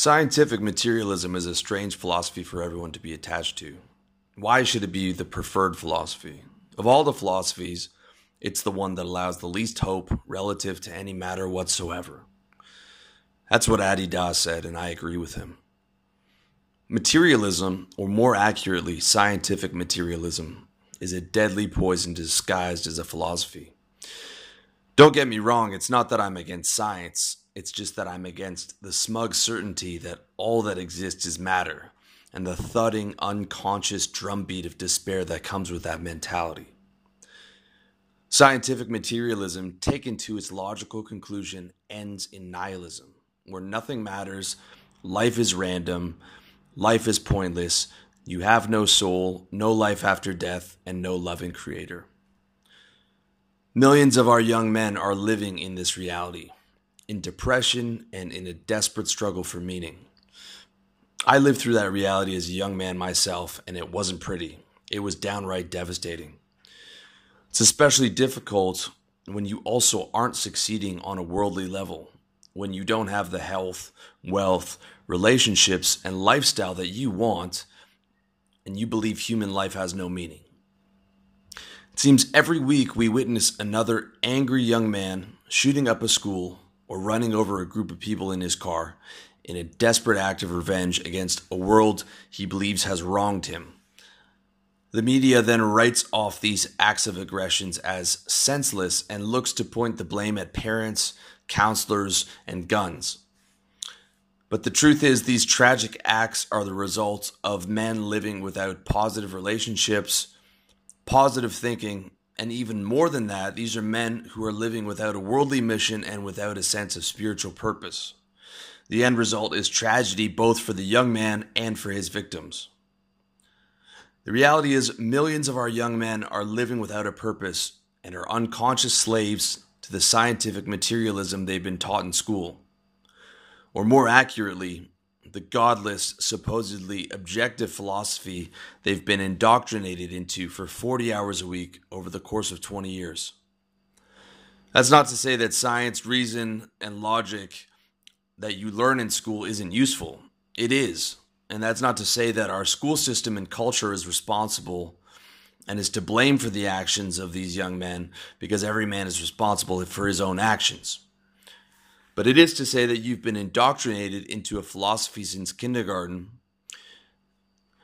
Scientific materialism is a strange philosophy for everyone to be attached to. Why should it be the preferred philosophy? Of all the philosophies, it's the one that allows the least hope relative to any matter whatsoever. That's what Adi Das said, and I agree with him. Materialism, or more accurately, scientific materialism, is a deadly poison disguised as a philosophy. Don't get me wrong, it's not that I'm against science. It's just that I'm against the smug certainty that all that exists is matter and the thudding, unconscious drumbeat of despair that comes with that mentality. Scientific materialism, taken to its logical conclusion, ends in nihilism, where nothing matters, life is random, life is pointless, you have no soul, no life after death, and no loving creator. Millions of our young men are living in this reality in depression and in a desperate struggle for meaning. I lived through that reality as a young man myself, and it wasn't pretty. It was downright devastating. It's especially difficult when you also aren't succeeding on a worldly level, when you don't have the health, wealth, relationships, and lifestyle that you want, and you believe human life has no meaning. It seems every week we witness another angry young man shooting up a school or running over a group of people in his car in a desperate act of revenge against a world he believes has wronged him. The media then writes off these acts of aggressions as senseless and looks to point the blame at parents, counselors, and guns. But the truth is, these tragic acts are the result of men living without positive relationships, positive thinking, and even more than that, these are men who are living without a worldly mission and without a sense of spiritual purpose. The end result is tragedy both for the young man and for his victims. The reality is, millions of our young men are living without a purpose and are unconscious slaves to the scientific materialism they've been taught in school. Or more accurately, the godless, supposedly objective philosophy they've been indoctrinated into for 40 hours a week over the course of 20 years. That's not to say that science, reason, and logic that you learn in school isn't useful. It is. And that's not to say that our school system and culture is responsible and is to blame for the actions of these young men because every man is responsible for his own actions. But it is to say that you've been indoctrinated into a philosophy since kindergarten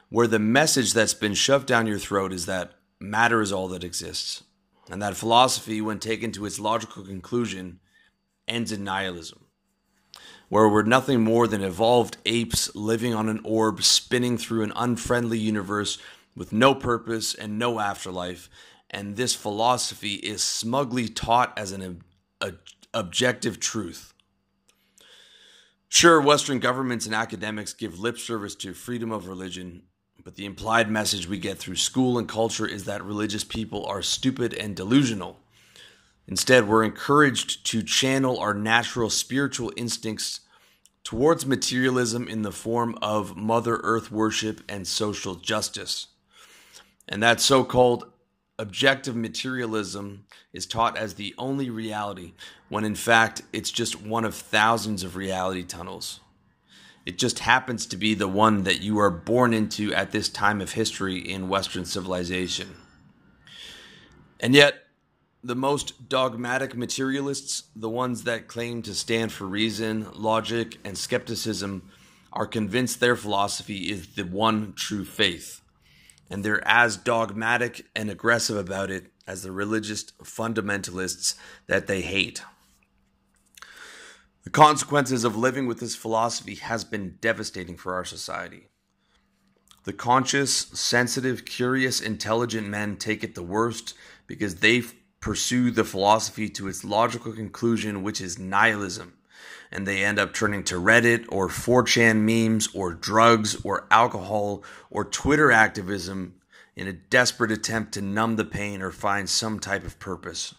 where the message that's been shoved down your throat is that matter is all that exists. And that philosophy, when taken to its logical conclusion, ends in nihilism, where we're nothing more than evolved apes living on an orb spinning through an unfriendly universe with no purpose and no afterlife. And this philosophy is smugly taught as an ob- objective truth. Sure, Western governments and academics give lip service to freedom of religion, but the implied message we get through school and culture is that religious people are stupid and delusional. Instead, we're encouraged to channel our natural spiritual instincts towards materialism in the form of Mother Earth worship and social justice. And that so called objective materialism is taught as the only reality, when in fact it's just one of thousands of reality tunnels. It just happens to be the one that you are born into at this time of history in Western civilization. And yet, the most dogmatic materialists, the ones that claim to stand for reason, logic, and skepticism, are convinced their philosophy is the one true faith and they're as dogmatic and aggressive about it as the religious fundamentalists that they hate. The consequences of living with this philosophy has been devastating for our society. The conscious, sensitive, curious, intelligent men take it the worst because they pursue the philosophy to its logical conclusion, which is nihilism and they end up turning to Reddit or 4chan memes or drugs or alcohol or Twitter activism in a desperate attempt to numb the pain or find some type of purpose.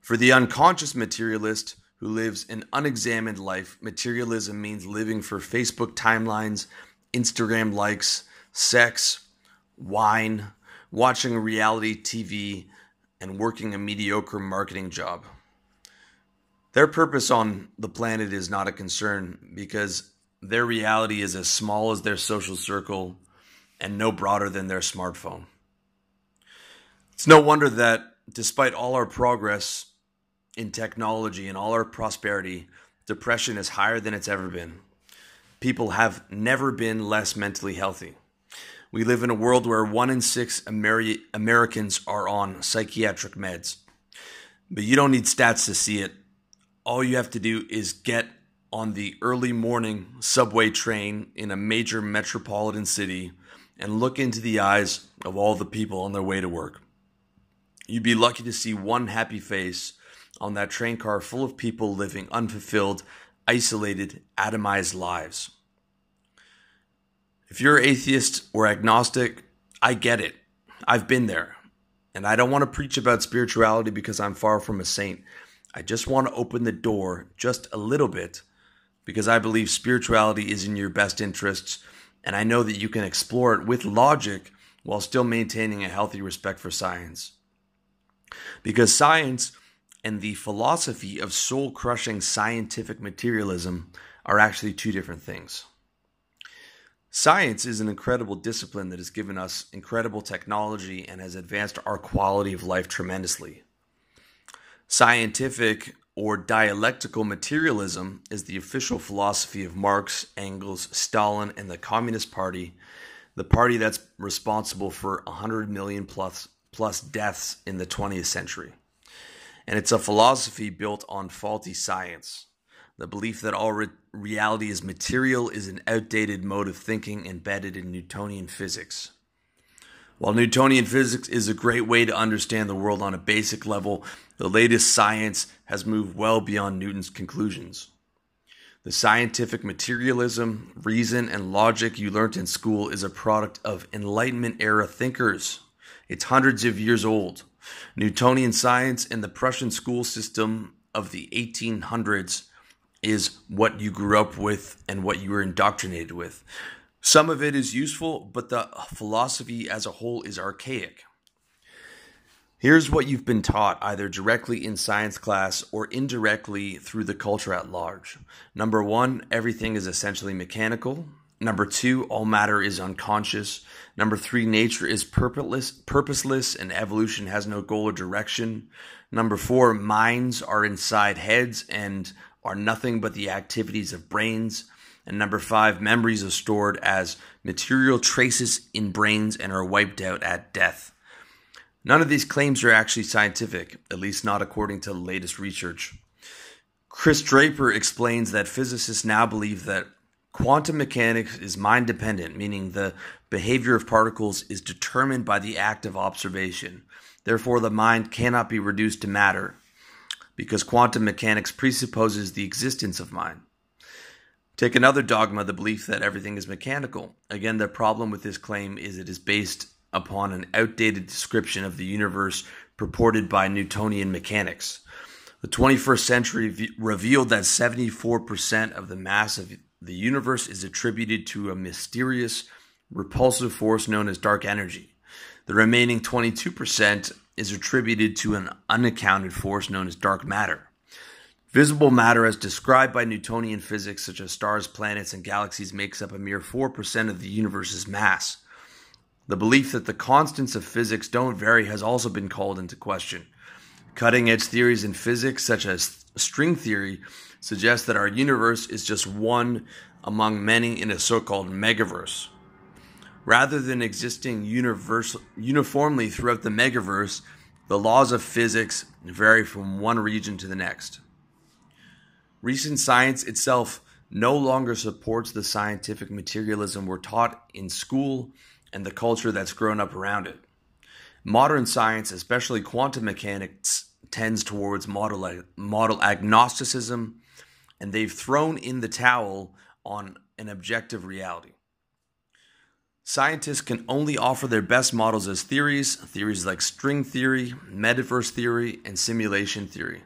For the unconscious materialist who lives an unexamined life, materialism means living for Facebook timelines, Instagram likes, sex, wine, watching reality TV, and working a mediocre marketing job. Their purpose on the planet is not a concern because their reality is as small as their social circle and no broader than their smartphone. It's no wonder that despite all our progress in technology and all our prosperity, depression is higher than it's ever been. People have never been less mentally healthy. We live in a world where one in six Ameri- Americans are on psychiatric meds. But you don't need stats to see it all you have to do is get on the early morning subway train in a major metropolitan city and look into the eyes of all the people on their way to work. You'd be lucky to see one happy face on that train car full of people living unfulfilled, isolated, atomized lives. If you're atheist or agnostic, I get it. I've been there. And I don't want to preach about spirituality because I'm far from a saint. I just want to open the door just a little bit because I believe spirituality is in your best interests, and I know that you can explore it with logic while still maintaining a healthy respect for science. Because science and the philosophy of soul crushing scientific materialism are actually two different things. Science is an incredible discipline that has given us incredible technology and has advanced our quality of life tremendously. Scientific or dialectical materialism is the official philosophy of Marx, Engels, Stalin, and the Communist Party, the party that's responsible for 100 million plus, plus deaths in the 20th century. And it's a philosophy built on faulty science. The belief that all re- reality is material is an outdated mode of thinking embedded in Newtonian physics. While Newtonian physics is a great way to understand the world on a basic level, the latest science has moved well beyond Newton's conclusions. The scientific materialism, reason, and logic you learnt in school is a product of Enlightenment era thinkers. It's hundreds of years old. Newtonian science and the Prussian school system of the 1800s is what you grew up with and what you were indoctrinated with. Some of it is useful, but the philosophy as a whole is archaic. Here's what you've been taught either directly in science class or indirectly through the culture at large. Number one, everything is essentially mechanical. Number two, all matter is unconscious. Number three, nature is purposeless, purposeless and evolution has no goal or direction. Number four, minds are inside heads and are nothing but the activities of brains. And number five, memories are stored as material traces in brains and are wiped out at death. None of these claims are actually scientific, at least not according to the latest research. Chris Draper explains that physicists now believe that quantum mechanics is mind dependent, meaning the behavior of particles is determined by the act of observation. Therefore, the mind cannot be reduced to matter because quantum mechanics presupposes the existence of mind. Take another dogma, the belief that everything is mechanical. Again, the problem with this claim is it is based upon an outdated description of the universe purported by Newtonian mechanics. The 21st century revealed that 74% of the mass of the universe is attributed to a mysterious, repulsive force known as dark energy. The remaining 22% is attributed to an unaccounted force known as dark matter. Visible matter, as described by Newtonian physics, such as stars, planets, and galaxies, makes up a mere 4% of the universe's mass. The belief that the constants of physics don't vary has also been called into question. Cutting edge theories in physics, such as string theory, suggest that our universe is just one among many in a so called megaverse. Rather than existing universal, uniformly throughout the megaverse, the laws of physics vary from one region to the next. Recent science itself no longer supports the scientific materialism we're taught in school and the culture that's grown up around it. Modern science, especially quantum mechanics, tends towards model, model agnosticism, and they've thrown in the towel on an objective reality. Scientists can only offer their best models as theories, theories like string theory, metaverse theory, and simulation theory.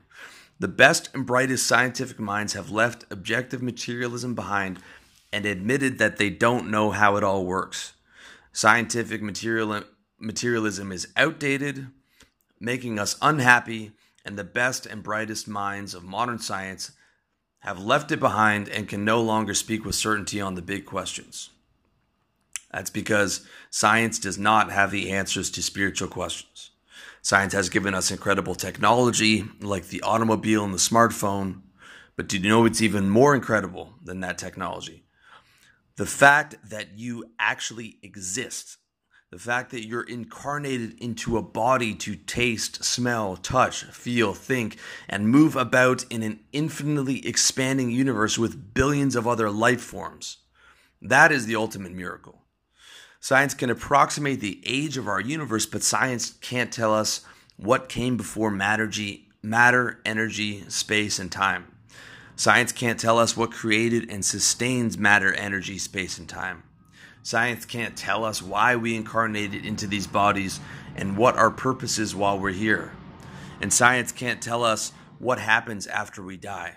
The best and brightest scientific minds have left objective materialism behind and admitted that they don't know how it all works. Scientific material, materialism is outdated, making us unhappy, and the best and brightest minds of modern science have left it behind and can no longer speak with certainty on the big questions. That's because science does not have the answers to spiritual questions. Science has given us incredible technology like the automobile and the smartphone, but do you know it's even more incredible than that technology? The fact that you actually exist, the fact that you're incarnated into a body to taste, smell, touch, feel, think, and move about in an infinitely expanding universe with billions of other life forms. That is the ultimate miracle. Science can approximate the age of our universe, but science can't tell us what came before matter, matter, energy, space, and time. Science can't tell us what created and sustains matter, energy, space, and time. Science can't tell us why we incarnated into these bodies and what our purpose is while we're here. And science can't tell us what happens after we die.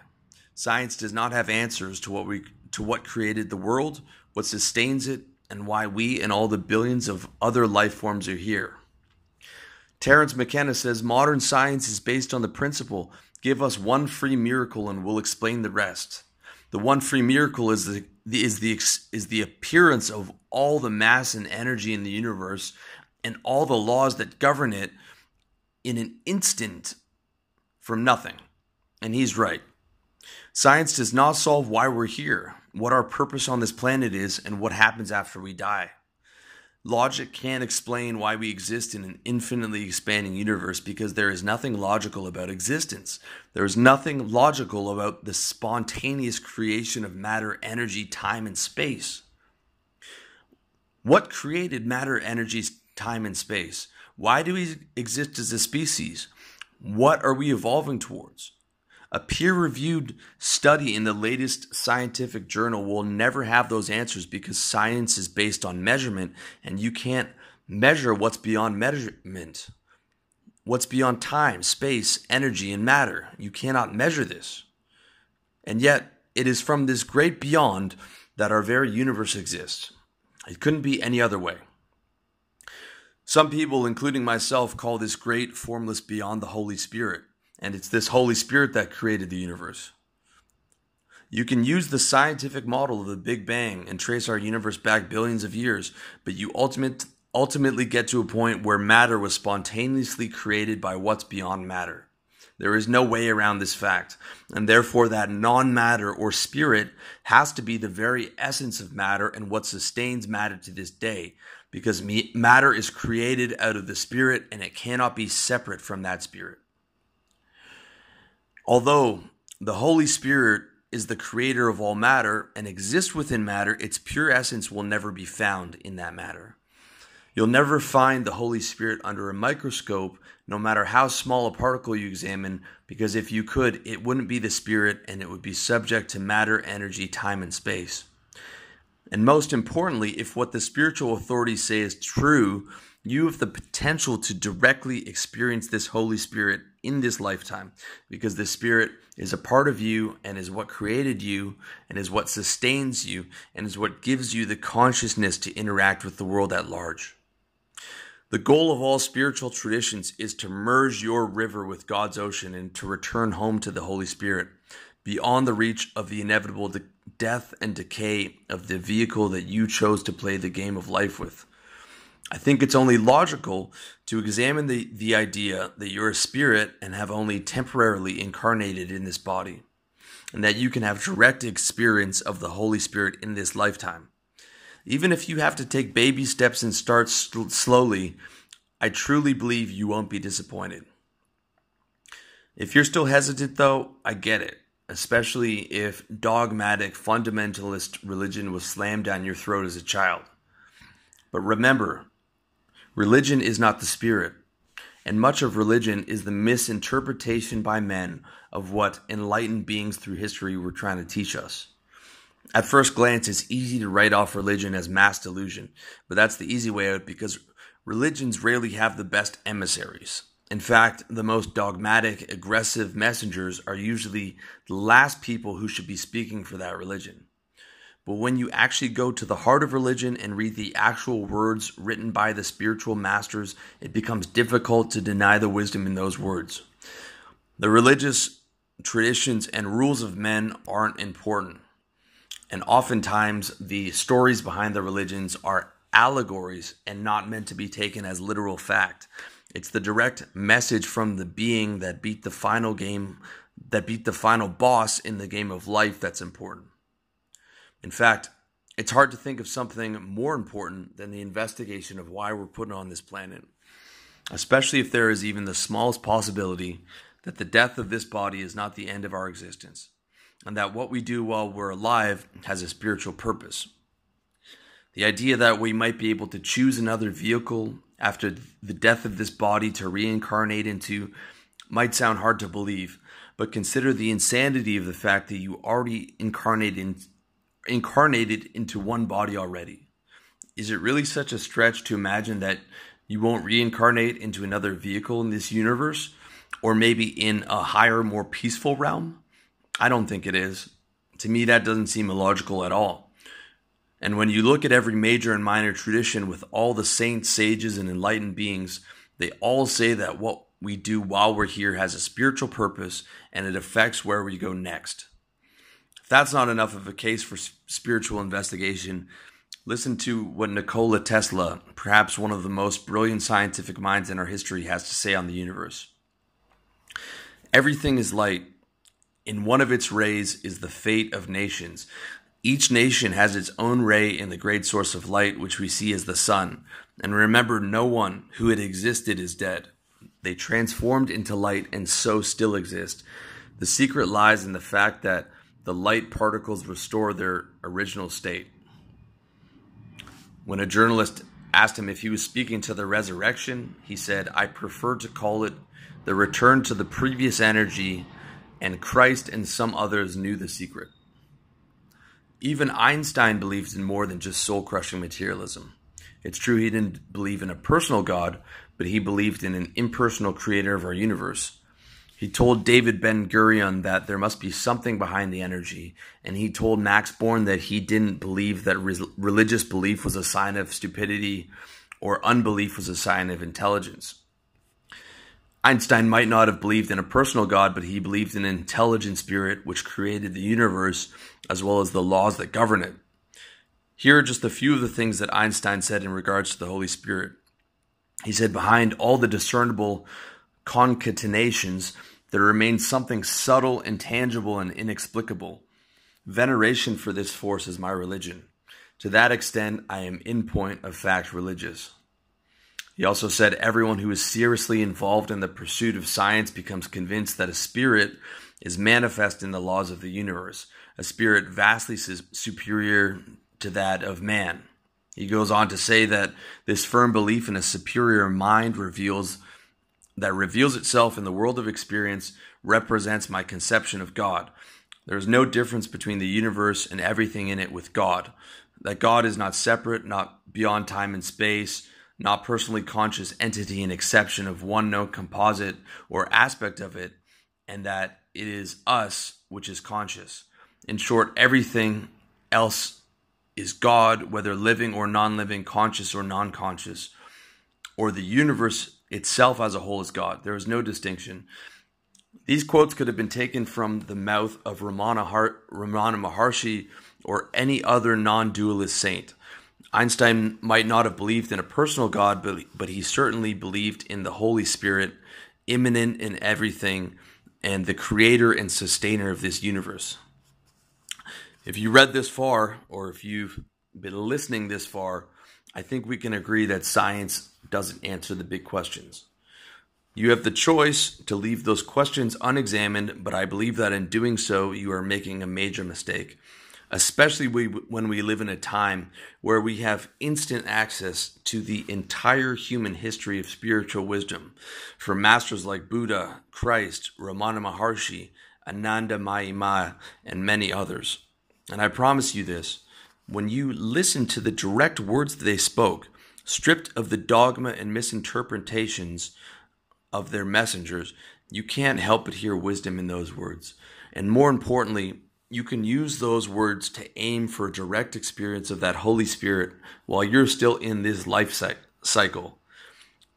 Science does not have answers to what we to what created the world, what sustains it, and why we and all the billions of other life forms are here. Terence McKenna says modern science is based on the principle give us one free miracle and we'll explain the rest. The one free miracle is the is the is the appearance of all the mass and energy in the universe and all the laws that govern it in an instant from nothing. And he's right. Science does not solve why we're here what our purpose on this planet is, and what happens after we die. Logic can't explain why we exist in an infinitely expanding universe because there is nothing logical about existence. There is nothing logical about the spontaneous creation of matter, energy, time, and space. What created matter, energy, time, and space? Why do we exist as a species? What are we evolving towards? A peer reviewed study in the latest scientific journal will never have those answers because science is based on measurement and you can't measure what's beyond measurement. What's beyond time, space, energy, and matter. You cannot measure this. And yet, it is from this great beyond that our very universe exists. It couldn't be any other way. Some people, including myself, call this great formless beyond the Holy Spirit and it's this Holy Spirit that created the universe. You can use the scientific model of the Big Bang and trace our universe back billions of years, but you ultimate, ultimately get to a point where matter was spontaneously created by what's beyond matter. There is no way around this fact, and therefore that non matter or spirit has to be the very essence of matter and what sustains matter to this day, because matter is created out of the spirit and it cannot be separate from that spirit. Although the Holy Spirit is the creator of all matter and exists within matter, its pure essence will never be found in that matter. You'll never find the Holy Spirit under a microscope, no matter how small a particle you examine, because if you could, it wouldn't be the Spirit and it would be subject to matter, energy, time, and space. And most importantly, if what the spiritual authorities say is true, you have the potential to directly experience this Holy Spirit in this lifetime because the Spirit is a part of you and is what created you and is what sustains you and is what gives you the consciousness to interact with the world at large. The goal of all spiritual traditions is to merge your river with God's ocean and to return home to the Holy Spirit, beyond the reach of the inevitable de- death and decay of the vehicle that you chose to play the game of life with. I think it's only logical to examine the, the idea that you're a spirit and have only temporarily incarnated in this body, and that you can have direct experience of the Holy Spirit in this lifetime. Even if you have to take baby steps and start st- slowly, I truly believe you won't be disappointed. If you're still hesitant, though, I get it, especially if dogmatic fundamentalist religion was slammed down your throat as a child. But remember, Religion is not the spirit, and much of religion is the misinterpretation by men of what enlightened beings through history were trying to teach us. At first glance, it's easy to write off religion as mass delusion, but that's the easy way out because religions rarely have the best emissaries. In fact, the most dogmatic, aggressive messengers are usually the last people who should be speaking for that religion. But when you actually go to the heart of religion and read the actual words written by the spiritual masters, it becomes difficult to deny the wisdom in those words. The religious traditions and rules of men aren't important. And oftentimes, the stories behind the religions are allegories and not meant to be taken as literal fact. It's the direct message from the being that beat the final game, that beat the final boss in the game of life that's important. In fact, it's hard to think of something more important than the investigation of why we're put on this planet, especially if there is even the smallest possibility that the death of this body is not the end of our existence, and that what we do while we're alive has a spiritual purpose. The idea that we might be able to choose another vehicle after the death of this body to reincarnate into might sound hard to believe, but consider the insanity of the fact that you already incarnated in, incarnated into one body already. Is it really such a stretch to imagine that you won't reincarnate into another vehicle in this universe or maybe in a higher more peaceful realm? I don't think it is. To me that doesn't seem illogical at all. And when you look at every major and minor tradition with all the saints, sages, and enlightened beings, they all say that what we do while we're here has a spiritual purpose and it affects where we go next. That's not enough of a case for spiritual investigation, listen to what Nikola Tesla, perhaps one of the most brilliant scientific minds in our history, has to say on the universe. Everything is light. In one of its rays is the fate of nations. Each nation has its own ray in the great source of light, which we see as the sun. And remember, no one who had existed is dead. They transformed into light and so still exist. The secret lies in the fact that the light particles restore their original state. When a journalist asked him if he was speaking to the resurrection, he said, I prefer to call it the return to the previous energy, and Christ and some others knew the secret. Even Einstein believed in more than just soul crushing materialism. It's true he didn't believe in a personal God, but he believed in an impersonal creator of our universe. He told David Ben Gurion that there must be something behind the energy, and he told Max Born that he didn't believe that re- religious belief was a sign of stupidity or unbelief was a sign of intelligence. Einstein might not have believed in a personal God, but he believed in an intelligent spirit which created the universe as well as the laws that govern it. Here are just a few of the things that Einstein said in regards to the Holy Spirit. He said, Behind all the discernible concatenations, there remains something subtle, intangible, and inexplicable. Veneration for this force is my religion. To that extent, I am in point of fact religious. He also said everyone who is seriously involved in the pursuit of science becomes convinced that a spirit is manifest in the laws of the universe, a spirit vastly superior to that of man. He goes on to say that this firm belief in a superior mind reveals that reveals itself in the world of experience represents my conception of God. There is no difference between the universe and everything in it with God. That God is not separate, not beyond time and space, not personally conscious entity and exception of one known composite or aspect of it, and that it is us which is conscious. In short, everything else is God, whether living or non living, conscious or non conscious, or the universe itself as a whole is God. There is no distinction. These quotes could have been taken from the mouth of Ramana, Har- Ramana Maharshi or any other non dualist saint. Einstein might not have believed in a personal God, but, but he certainly believed in the Holy Spirit, immanent in everything, and the creator and sustainer of this universe. If you read this far, or if you've been listening this far, I think we can agree that science doesn't answer the big questions. You have the choice to leave those questions unexamined, but I believe that in doing so, you are making a major mistake especially we, when we live in a time where we have instant access to the entire human history of spiritual wisdom from masters like Buddha, Christ, Ramana Maharshi, Ananda Mayi and many others. And I promise you this when you listen to the direct words they spoke, stripped of the dogma and misinterpretations of their messengers, you can't help but hear wisdom in those words. And more importantly, you can use those words to aim for a direct experience of that Holy Spirit while you're still in this life cycle.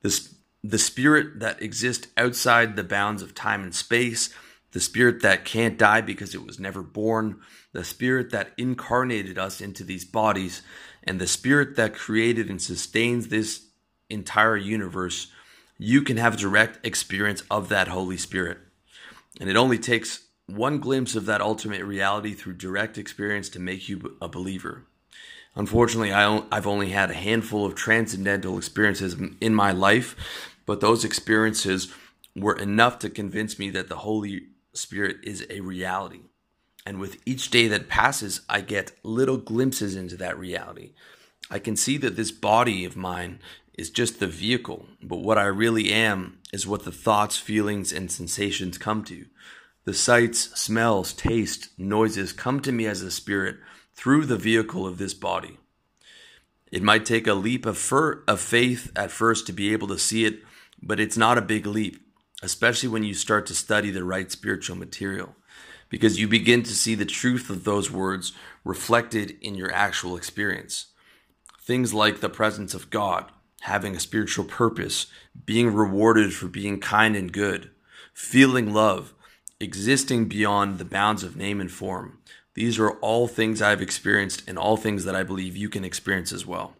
This the spirit that exists outside the bounds of time and space, the spirit that can't die because it was never born, the spirit that incarnated us into these bodies, and the spirit that created and sustains this entire universe, you can have direct experience of that Holy Spirit. And it only takes one glimpse of that ultimate reality through direct experience to make you a believer. Unfortunately, I have only had a handful of transcendental experiences in my life, but those experiences were enough to convince me that the Holy Spirit is a reality. And with each day that passes, I get little glimpses into that reality. I can see that this body of mine is just the vehicle, but what I really am is what the thoughts, feelings, and sensations come to. The sights, smells, taste, noises come to me as a spirit through the vehicle of this body. It might take a leap of, fir- of faith at first to be able to see it, but it's not a big leap, especially when you start to study the right spiritual material, because you begin to see the truth of those words reflected in your actual experience. Things like the presence of God, having a spiritual purpose, being rewarded for being kind and good, feeling love, existing beyond the bounds of name and form. These are all things I've experienced and all things that I believe you can experience as well.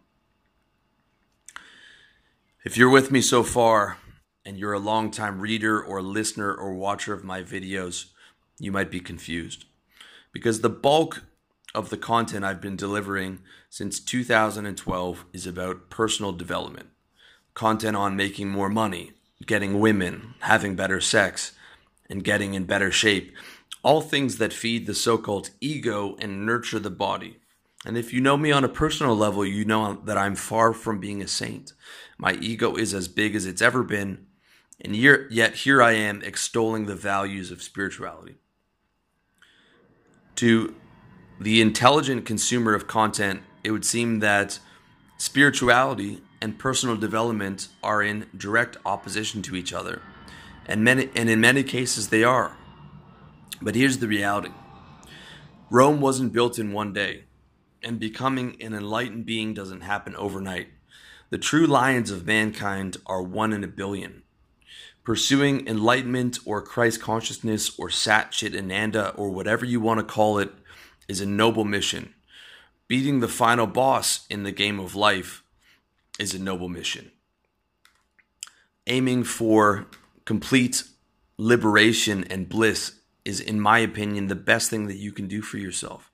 If you're with me so far and you're a long-time reader or listener or watcher of my videos, you might be confused because the bulk of the content I've been delivering since 2012 is about personal development. Content on making more money, getting women, having better sex, and getting in better shape. All things that feed the so called ego and nurture the body. And if you know me on a personal level, you know that I'm far from being a saint. My ego is as big as it's ever been, and yet here I am extolling the values of spirituality. To the intelligent consumer of content, it would seem that spirituality and personal development are in direct opposition to each other. And, many, and in many cases, they are. But here's the reality Rome wasn't built in one day, and becoming an enlightened being doesn't happen overnight. The true lions of mankind are one in a billion. Pursuing enlightenment or Christ consciousness or Sat Chit Ananda or whatever you want to call it is a noble mission. Beating the final boss in the game of life is a noble mission. Aiming for complete liberation and bliss is, in my opinion, the best thing that you can do for yourself.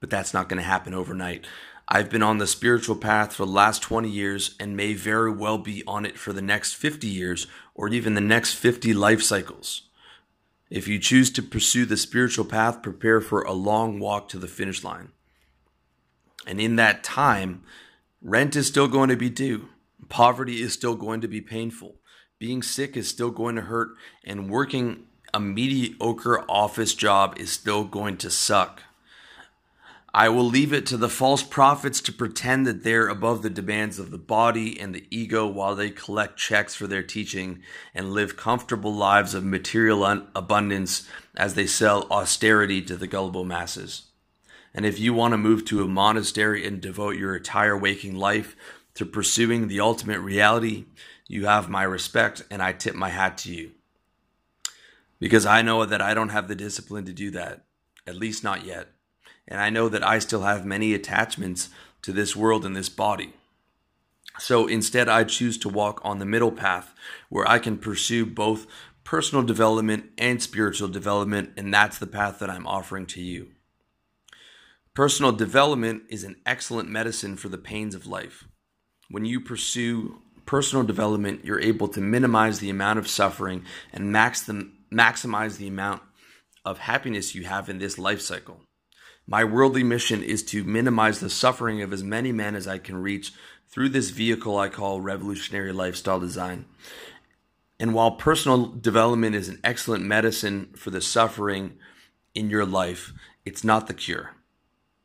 But that's not going to happen overnight. I've been on the spiritual path for the last 20 years and may very well be on it for the next 50 years or even the next 50 life cycles. If you choose to pursue the spiritual path, prepare for a long walk to the finish line. And in that time, rent is still going to be due. Poverty is still going to be painful. Being sick is still going to hurt, and working a mediocre office job is still going to suck. I will leave it to the false prophets to pretend that they're above the demands of the body and the ego while they collect checks for their teaching and live comfortable lives of material abundance as they sell austerity to the gullible masses. And if you want to move to a monastery and devote your entire waking life to pursuing the ultimate reality, you have my respect, and I tip my hat to you. Because I know that I don't have the discipline to do that, at least not yet. And I know that I still have many attachments to this world and this body. So instead, I choose to walk on the middle path where I can pursue both personal development and spiritual development, and that's the path that I'm offering to you. Personal development is an excellent medicine for the pains of life. When you pursue personal development, you're able to minimize the amount of suffering and max the, maximize the amount of happiness you have in this life cycle. My worldly mission is to minimize the suffering of as many men as I can reach through this vehicle I call revolutionary lifestyle design. And while personal development is an excellent medicine for the suffering in your life, it's not the cure.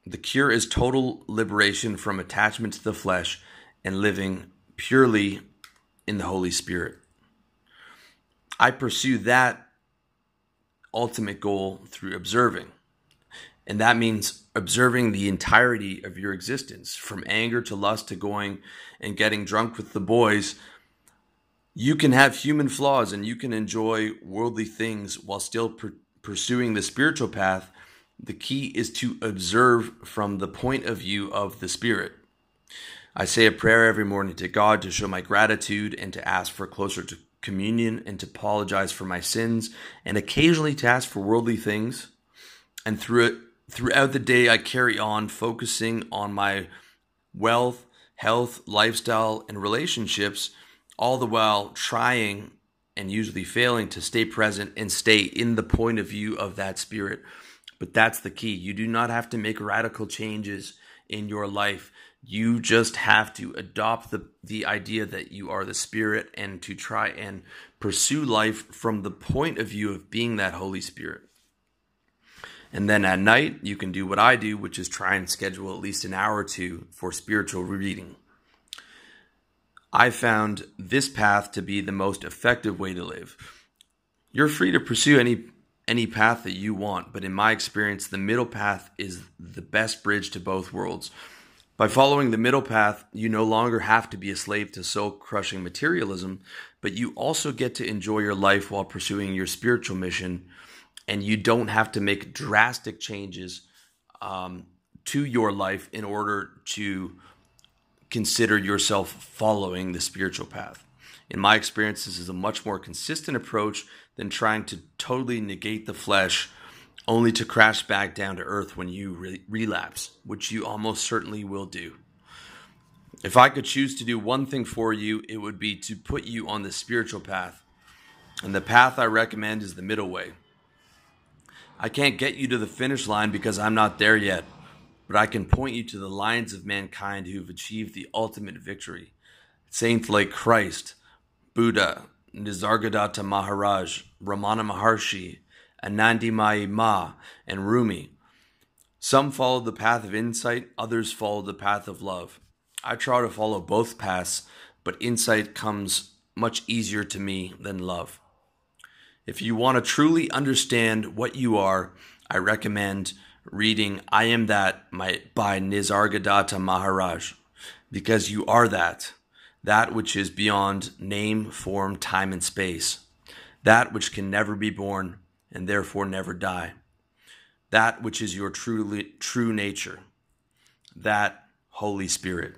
The cure is total liberation from attachment to the flesh and living purely in the Holy Spirit. I pursue that ultimate goal through observing. And that means observing the entirety of your existence from anger to lust to going and getting drunk with the boys. You can have human flaws and you can enjoy worldly things while still per- pursuing the spiritual path. The key is to observe from the point of view of the Spirit. I say a prayer every morning to God to show my gratitude and to ask for closer to communion and to apologize for my sins and occasionally to ask for worldly things. And through it, throughout the day, I carry on focusing on my wealth, health, lifestyle, and relationships, all the while trying and usually failing to stay present and stay in the point of view of that spirit. But that's the key. You do not have to make radical changes in your life. You just have to adopt the, the idea that you are the spirit and to try and pursue life from the point of view of being that Holy Spirit. And then at night, you can do what I do, which is try and schedule at least an hour or two for spiritual reading. I found this path to be the most effective way to live. You're free to pursue any any path that you want, but in my experience, the middle path is the best bridge to both worlds. By following the middle path, you no longer have to be a slave to soul crushing materialism, but you also get to enjoy your life while pursuing your spiritual mission and you don't have to make drastic changes um, to your life in order to consider yourself following the spiritual path. In my experience, this is a much more consistent approach than trying to totally negate the flesh only to crash back down to earth when you re- relapse, which you almost certainly will do. If I could choose to do one thing for you, it would be to put you on the spiritual path. And the path I recommend is the middle way. I can't get you to the finish line because I'm not there yet, but I can point you to the lions of mankind who've achieved the ultimate victory. Saints like Christ, Buddha, Nisargadatta Maharaj, Ramana Maharshi, Anandamayi Ma, and Rumi. Some followed the path of insight, others followed the path of love. I try to follow both paths, but insight comes much easier to me than love. If you want to truly understand what you are, I recommend reading I Am That by Nisargadatta Maharaj, because you are that, that which is beyond name, form, time, and space, that which can never be born and therefore never die, that which is your truly, true nature, that Holy Spirit.